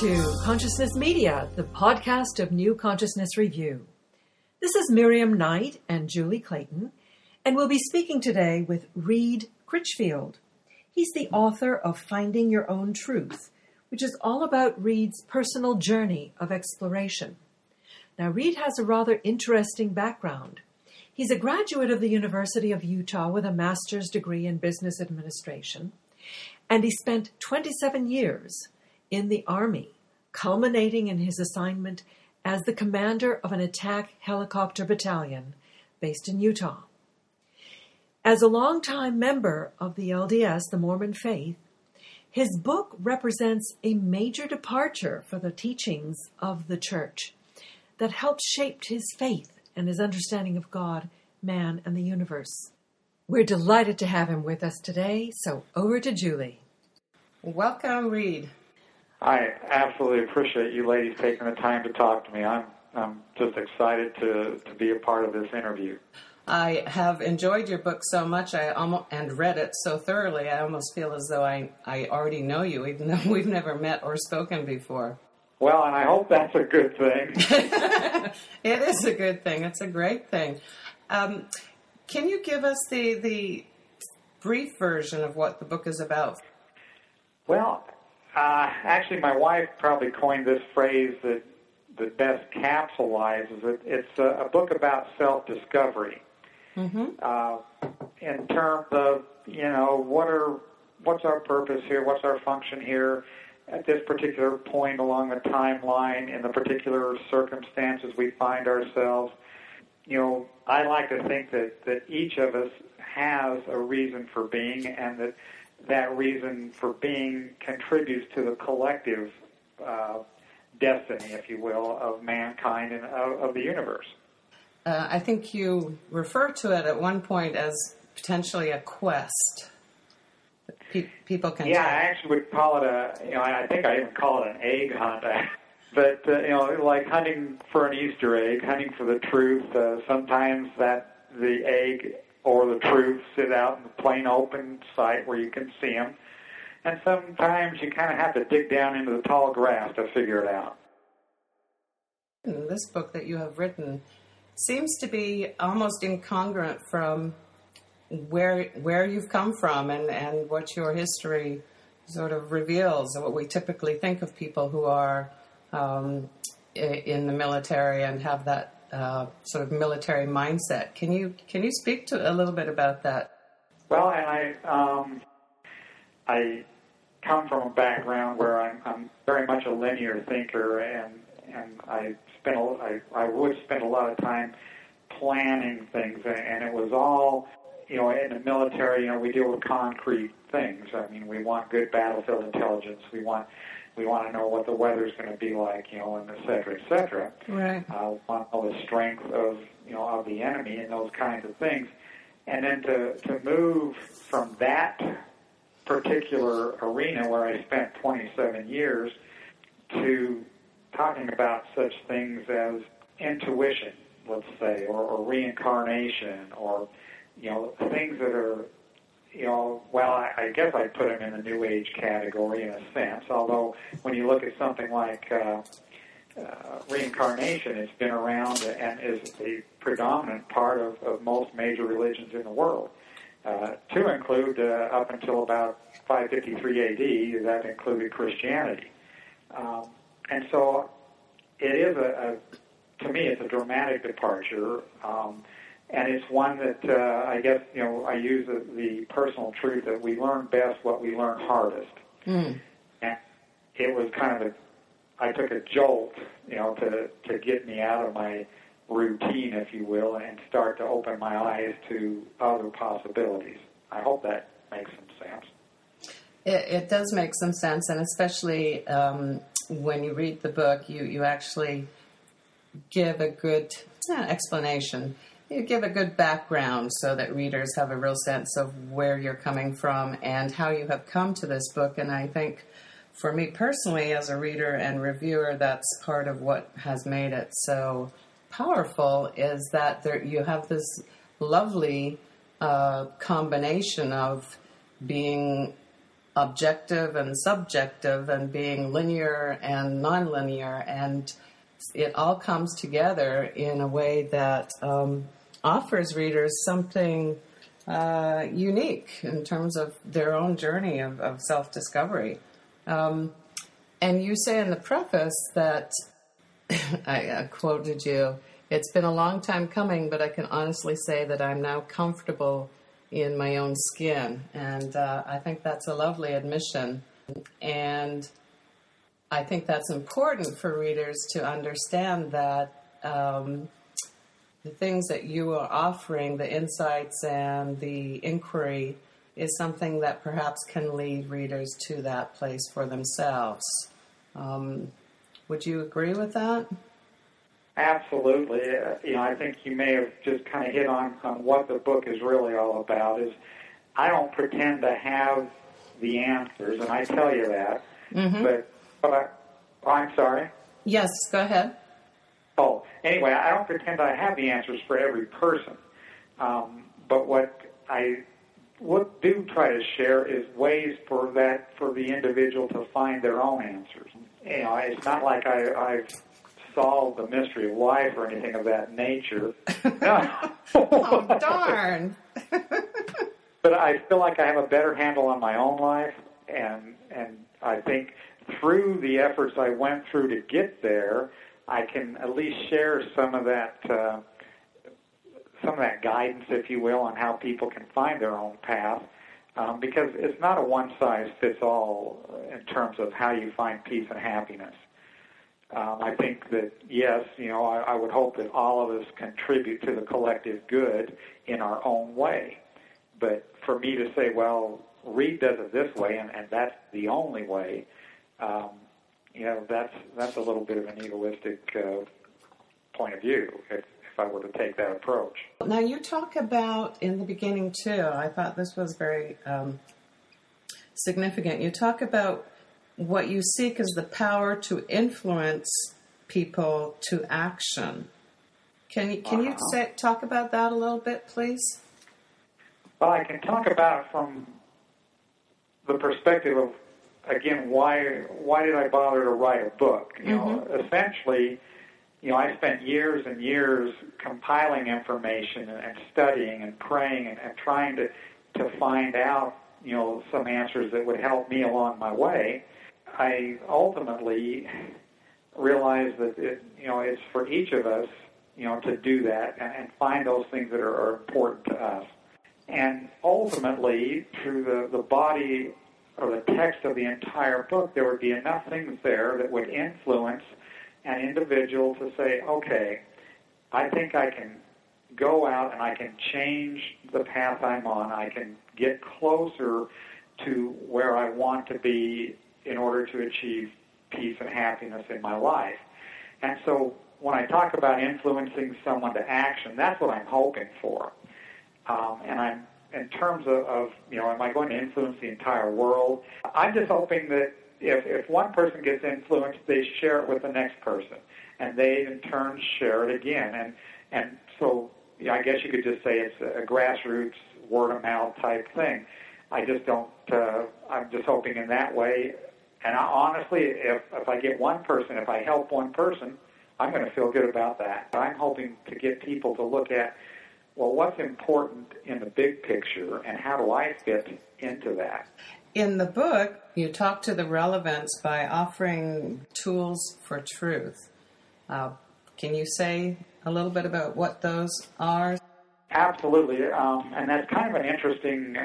To Consciousness Media, the podcast of New Consciousness Review. This is Miriam Knight and Julie Clayton, and we'll be speaking today with Reed Critchfield. He's the author of Finding Your Own Truth, which is all about Reed's personal journey of exploration. Now, Reed has a rather interesting background. He's a graduate of the University of Utah with a master's degree in business administration, and he spent 27 years in the Army, culminating in his assignment as the commander of an attack helicopter battalion based in Utah. As a longtime member of the LDS, the Mormon faith, his book represents a major departure for the teachings of the church that helped shape his faith and his understanding of God, man, and the universe. We're delighted to have him with us today, so over to Julie. Welcome, Reed. I absolutely appreciate you ladies taking the time to talk to me. I'm I'm just excited to, to be a part of this interview. I have enjoyed your book so much I almost, and read it so thoroughly, I almost feel as though I, I already know you, even though we've never met or spoken before. Well, and I hope that's a good thing. it is a good thing. It's a great thing. Um, can you give us the, the brief version of what the book is about? Well, uh, actually, my wife probably coined this phrase that that best capsulizes it. It's a, a book about self-discovery. Mm-hmm. Uh, in terms of you know what are what's our purpose here, what's our function here at this particular point along the timeline in the particular circumstances we find ourselves. You know, I like to think that that each of us has a reason for being, and that that reason for being contributes to the collective uh, destiny, if you will, of mankind and of, of the universe. Uh, I think you refer to it at one point as potentially a quest. Pe- people can. Yeah, I actually would call it a. You know, I think I even call it an egg hunt. but uh, you know, like hunting for an Easter egg, hunting for the truth. Uh, sometimes that the egg or the truth sit out in the plain open sight where you can see them. And sometimes you kind of have to dig down into the tall grass to figure it out. This book that you have written seems to be almost incongruent from where where you've come from and, and what your history sort of reveals, what we typically think of people who are um, in the military and have that uh, sort of military mindset. Can you can you speak to a little bit about that? Well, and I um, I come from a background where I'm, I'm very much a linear thinker, and and I spent a, I, I would spend a lot of time planning things, and it was all you know in the military. You know, we deal with concrete things. I mean, we want good battlefield intelligence. We want we want to know what the weather's going to be like, you know, and et cetera, et cetera. Right. Uh, we want to know the strength of, you know, of the enemy and those kinds of things. And then to, to move from that particular arena where I spent 27 years to talking about such things as intuition, let's say, or, or reincarnation, or, you know, things that are you know, well, I, I guess I'd put him in the New Age category in a sense. Although when you look at something like uh, uh, reincarnation, it's been around and is a predominant part of, of most major religions in the world. Uh, to include uh, up until about 553 AD, that included Christianity. Um, and so it is a, a, to me, it's a dramatic departure. Um, and it's one that uh, I guess you know I use the, the personal truth that we learn best what we learn hardest, mm. and it was kind of a I took a jolt, you know, to to get me out of my routine, if you will, and start to open my eyes to other possibilities. I hope that makes some sense. It, it does make some sense, and especially um, when you read the book, you you actually give a good uh, explanation you give a good background so that readers have a real sense of where you're coming from and how you have come to this book. And I think for me personally, as a reader and reviewer, that's part of what has made it so powerful is that there, you have this lovely uh, combination of being objective and subjective and being linear and nonlinear and it all comes together in a way that um, offers readers something uh, unique in terms of their own journey of, of self discovery. Um, and you say in the preface that I, I quoted you. It's been a long time coming, but I can honestly say that I'm now comfortable in my own skin. And uh, I think that's a lovely admission. And I think that's important for readers to understand that um, the things that you are offering, the insights and the inquiry, is something that perhaps can lead readers to that place for themselves. Um, would you agree with that? Absolutely. Uh, you know, I think you may have just kind of hit on, on what the book is really all about. Is I don't pretend to have the answers, and I tell you that. Mm-hmm. But, but I, oh, I'm sorry. Yes, go ahead. Oh, anyway, I don't pretend I have the answers for every person. Um, but what I would do try to share is ways for that for the individual to find their own answers. You know, it's not like I, I've solved the mystery of life or anything of that nature. oh darn! but I feel like I have a better handle on my own life, and and I think through the efforts I went through to get there, I can at least share some of that uh, some of that guidance, if you will, on how people can find their own path. Um, because it's not a one size fits all in terms of how you find peace and happiness. Um, I think that yes, you know, I, I would hope that all of us contribute to the collective good in our own way. But for me to say, well, Reed does it this way, and, and that's the only way, um, you know, that's that's a little bit of an egoistic uh, point of view. If, if I were to take that approach. Now you talk about in the beginning too. I thought this was very um, significant. You talk about what you seek is the power to influence people to action. Can you can uh-huh. you say, talk about that a little bit, please? Well, I can talk about it from the perspective of again, why why did I bother to write a book? You mm-hmm. know, essentially, you know, I spent years and years compiling information and, and studying and praying and, and trying to to find out, you know, some answers that would help me along my way. I ultimately realized that it, you know, it's for each of us, you know, to do that and, and find those things that are, are important to us. And ultimately, through the, the body or the text of the entire book, there would be enough things there that would influence an individual to say, okay, I think I can go out and I can change the path I'm on. I can get closer to where I want to be in order to achieve peace and happiness in my life. And so when I talk about influencing someone to action, that's what I'm hoping for. Um, and I'm in terms of, of, you know, am I going to influence the entire world? I'm just hoping that if, if one person gets influenced, they share it with the next person, and they in turn share it again. And and so yeah, I guess you could just say it's a grassroots word of mouth type thing. I just don't. Uh, I'm just hoping in that way. And I, honestly, if if I get one person, if I help one person, I'm going to feel good about that. I'm hoping to get people to look at well, what's important in the big picture, and how do I fit into that? In the book, you talk to the relevance by offering tools for truth. Uh, can you say a little bit about what those are? Absolutely, um, and that's kind of an interesting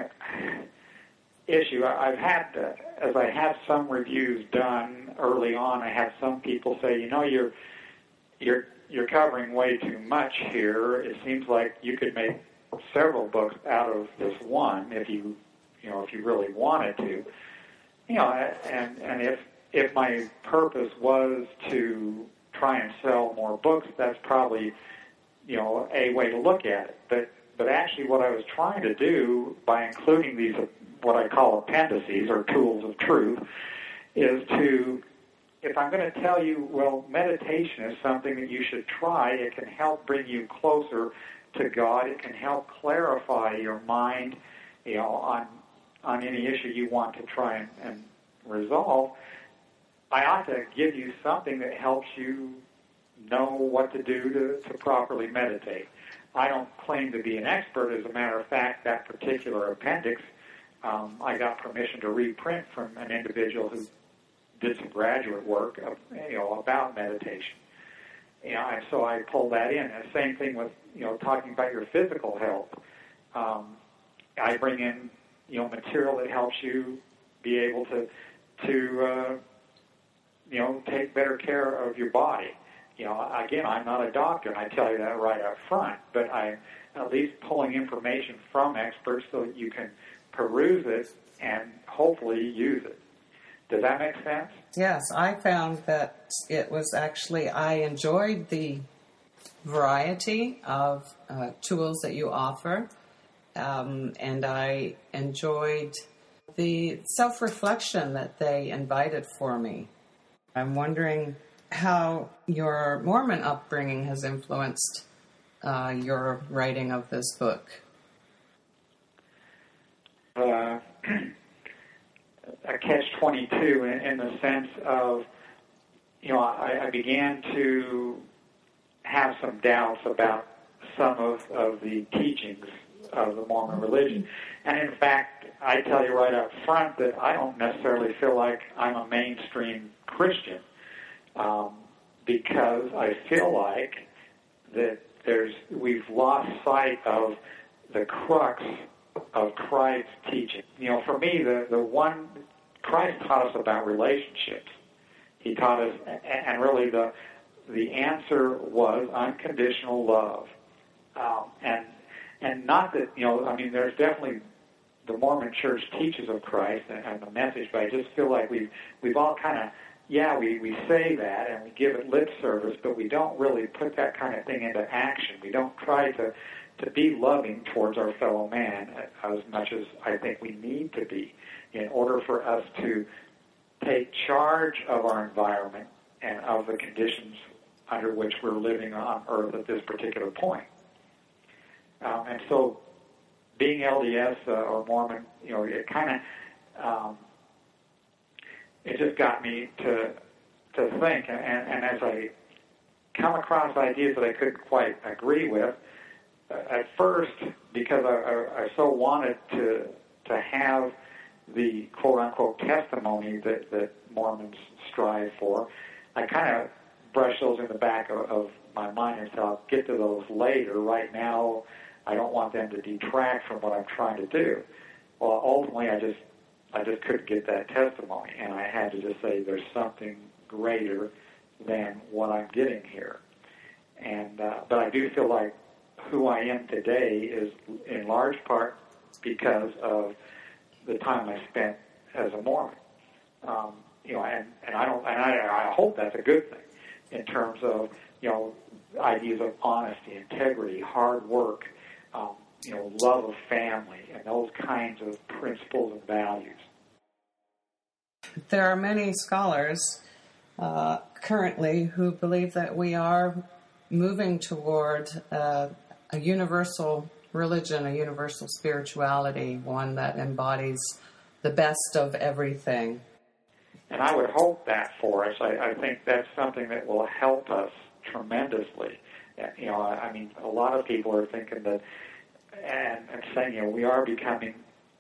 issue. I've had, uh, as I have some reviews done early on, I had some people say, you know, you're you're you're covering way too much here. It seems like you could make several books out of this one if you, you know, if you really wanted to. You know, and and if if my purpose was to try and sell more books, that's probably, you know, a way to look at it. But but actually, what I was trying to do by including these what I call appendices or tools of truth is to if I'm going to tell you, well, meditation is something that you should try, it can help bring you closer to God. It can help clarify your mind, you know, on on any issue you want to try and, and resolve, I ought to give you something that helps you know what to do to, to properly meditate. I don't claim to be an expert. As a matter of fact, that particular appendix, um, I got permission to reprint from an individual who did some graduate work, of, you know, about meditation. You know, and so I pulled that in. And same thing with you know talking about your physical health. Um, I bring in you know material that helps you be able to to uh, you know take better care of your body. You know, again, I'm not a doctor, and I tell you that right up front. But I'm at least pulling information from experts so that you can peruse it and hopefully use it. Does that make sense? Yes, I found that it was actually, I enjoyed the variety of uh, tools that you offer, um, and I enjoyed the self reflection that they invited for me. I'm wondering how your Mormon upbringing has influenced uh, your writing of this book. Uh, a catch 22 in, in the sense of, you know, I, I began to have some doubts about some of, of the teachings of the Mormon religion. And in fact, I tell you right up front that I don't necessarily feel like I'm a mainstream Christian um, because I feel like that there's we've lost sight of the crux of Christ's teaching. You know, for me, the the one Christ taught us about relationships. He taught us, and really the the answer was unconditional love, um, and and not that you know. I mean, there's definitely the Mormon Church teaches of Christ and, and the message, but I just feel like we've we've all kind of yeah, we, we say that and we give it lip service, but we don't really put that kind of thing into action. We don't try to, to be loving towards our fellow man as much as I think we need to be in order for us to take charge of our environment and of the conditions under which we're living on earth at this particular point. Um, and so being LDS uh, or Mormon, you know, it kind of, um, it just got me to, to think. And, and as I come across ideas that I couldn't quite agree with, at first, because I, I, I so wanted to, to have the quote unquote testimony that, that Mormons strive for. I kind of brush those in the back of, of my mind and say I'll get to those later. Right now, I don't want them to detract from what I'm trying to do. Well, ultimately, I just I just couldn't get that testimony, and I had to just say there's something greater than what I'm getting here. And uh, but I do feel like who I am today is in large part because of the time I spent as a Mormon. Um, you know, and, and I don't, and I, I hope that's a good thing in terms of you know ideas of honesty, integrity, hard work, um, you know, love of family, and those kinds of principles and values. There are many scholars uh, currently who believe that we are moving toward uh, a universal religion, a universal spirituality, one that embodies the best of everything. And I would hope that for us. I, I think that's something that will help us tremendously. Uh, you know, I mean, a lot of people are thinking that and, and saying, you know, we are becoming,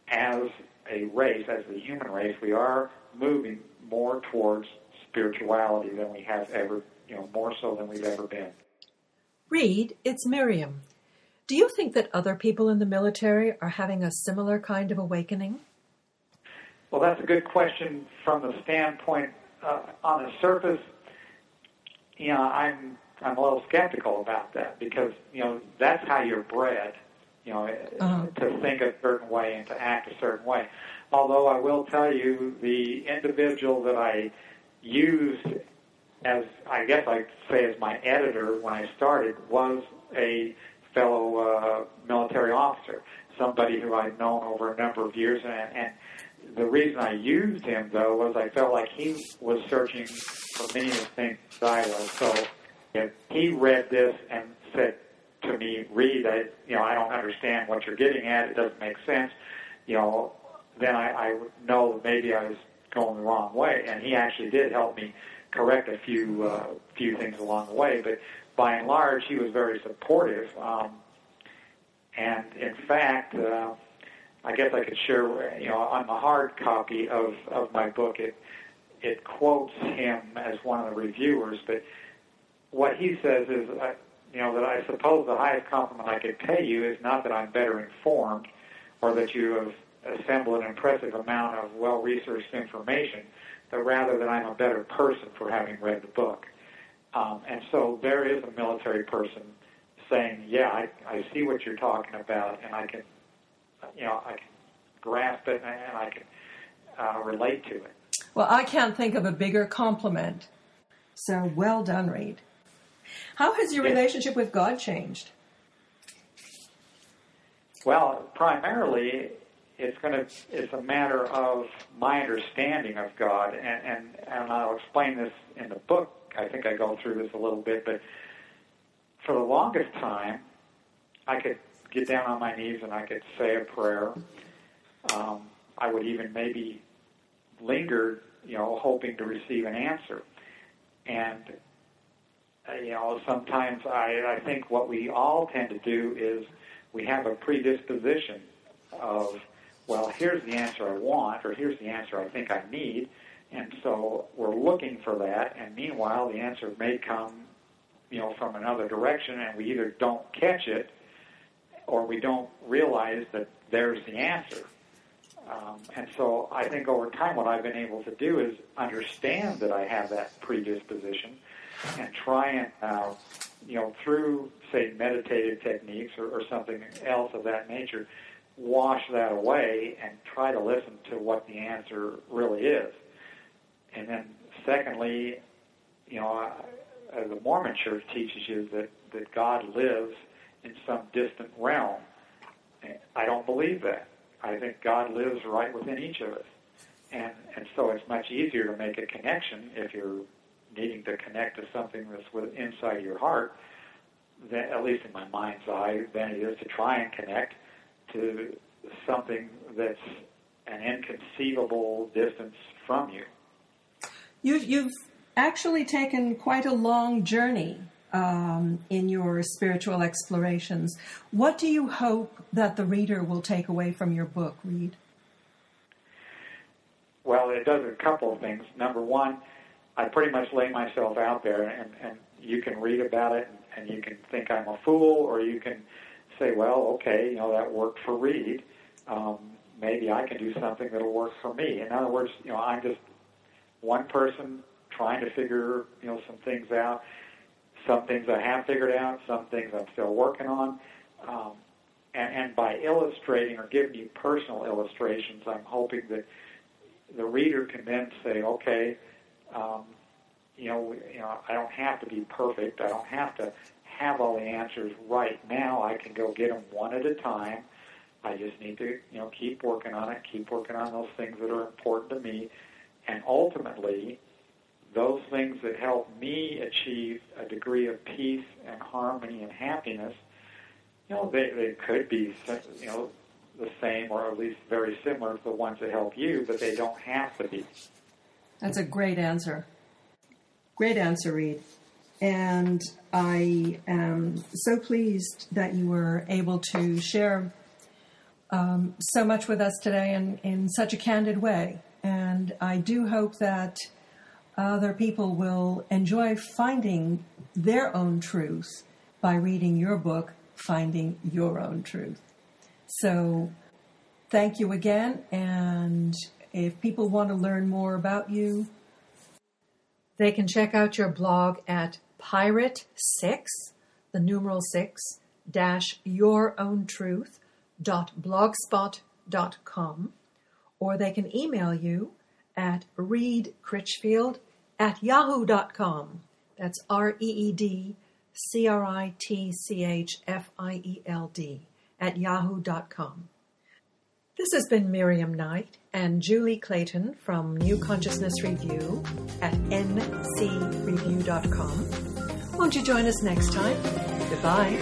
as a race, as the human race, we are moving more towards spirituality than we have ever, you know, more so than we've ever been. Reed, it's Miriam. Do you think that other people in the military are having a similar kind of awakening? Well, that's a good question from the standpoint uh, on the surface. You know, I'm I'm a little skeptical about that because you know that's how you're bred. You know, uh-huh. to think a certain way and to act a certain way. Although I will tell you, the individual that I used as I guess I'd say as my editor when I started was a fellow uh, military officer, somebody who I'd known over a number of years. And, and the reason I used him, though, was I felt like he was searching for many of the things I was. So if he read this and said to me, Reed, I, you know, I don't understand what you're getting at. It doesn't make sense. You know, then I, I would know maybe I was going the wrong way. And he actually did help me correct a few uh, few things along the way. But by and large, he was very supportive. Um, and in fact, uh, I guess I could share, you know, on the hard copy of, of my book, it it quotes him as one of the reviewers. But what he says is, uh, you know, that I suppose the highest compliment I could pay you is not that I'm better informed, or that you have assembled an impressive amount of well-researched information, but rather that I'm a better person for having read the book. Um, and so there is a military person saying, yeah, I, I see what you're talking about, and I can, you know, I can grasp it and I can uh, relate to it. Well, I can't think of a bigger compliment. So well done, Reed. How has your relationship with God changed? Well, primarily, it's going to it's a matter of my understanding of God, and, and and I'll explain this in the book. I think I go through this a little bit, but for the longest time, I could get down on my knees and I could say a prayer. Um, I would even maybe linger, you know, hoping to receive an answer. And uh, you know, sometimes I, I think what we all tend to do is we have a predisposition of, well, here's the answer I want, or here's the answer I think I need, and so we're looking for that. And meanwhile, the answer may come, you know, from another direction, and we either don't catch it, or we don't realize that there's the answer. Um, and so I think over time what I've been able to do is understand that I have that predisposition and try and, uh, you know, through, say, meditative techniques or, or something else of that nature, wash that away and try to listen to what the answer really is. And then secondly, you know, the Mormon church teaches you that, that God lives in some distant realm. I don't believe that. I think God lives right within each of us. And, and so it's much easier to make a connection if you're needing to connect to something that's with, inside your heart, than, at least in my mind's eye, than it is to try and connect to something that's an inconceivable distance from you. You've, you've actually taken quite a long journey um, in your spiritual explorations. What do you hope that the reader will take away from your book, Reed? Well, it does a couple of things. Number one, I pretty much lay myself out there, and, and you can read about it, and, and you can think I'm a fool, or you can say, well, okay, you know, that worked for Reed. Um, maybe I can do something that'll work for me. In other words, you know, I'm just one person trying to figure, you know, some things out some things I have figured out, some things I'm still working on. Um, and, and by illustrating or giving you personal illustrations, I'm hoping that the reader can then say, okay, um, you know, you know, I don't have to be perfect. I don't have to have all the answers right now. I can go get them one at a time. I just need to, you know, keep working on it, keep working on those things that are important to me, and ultimately, those things that help me achieve a degree of peace and harmony and happiness, you know, they, they could be, you know, the same or at least very similar to the ones that help you, but they don't have to be. That's a great answer. Great answer, Reed. And I am so pleased that you were able to share um, so much with us today in, in such a candid way. And I do hope that other people will enjoy finding their own truth by reading your book, Finding Your Own Truth. So, thank you again. And if people want to learn more about you, they can check out your blog at pirate6, the numeral 6, dash your own truth dot blogspot.com, or they can email you at reedcritchfield at yahoo.com. That's R E E D C R I T C H F I E L D at yahoo.com. This has been Miriam Knight and Julie Clayton from New Consciousness Review at ncreview.com. Won't you join us next time? Goodbye.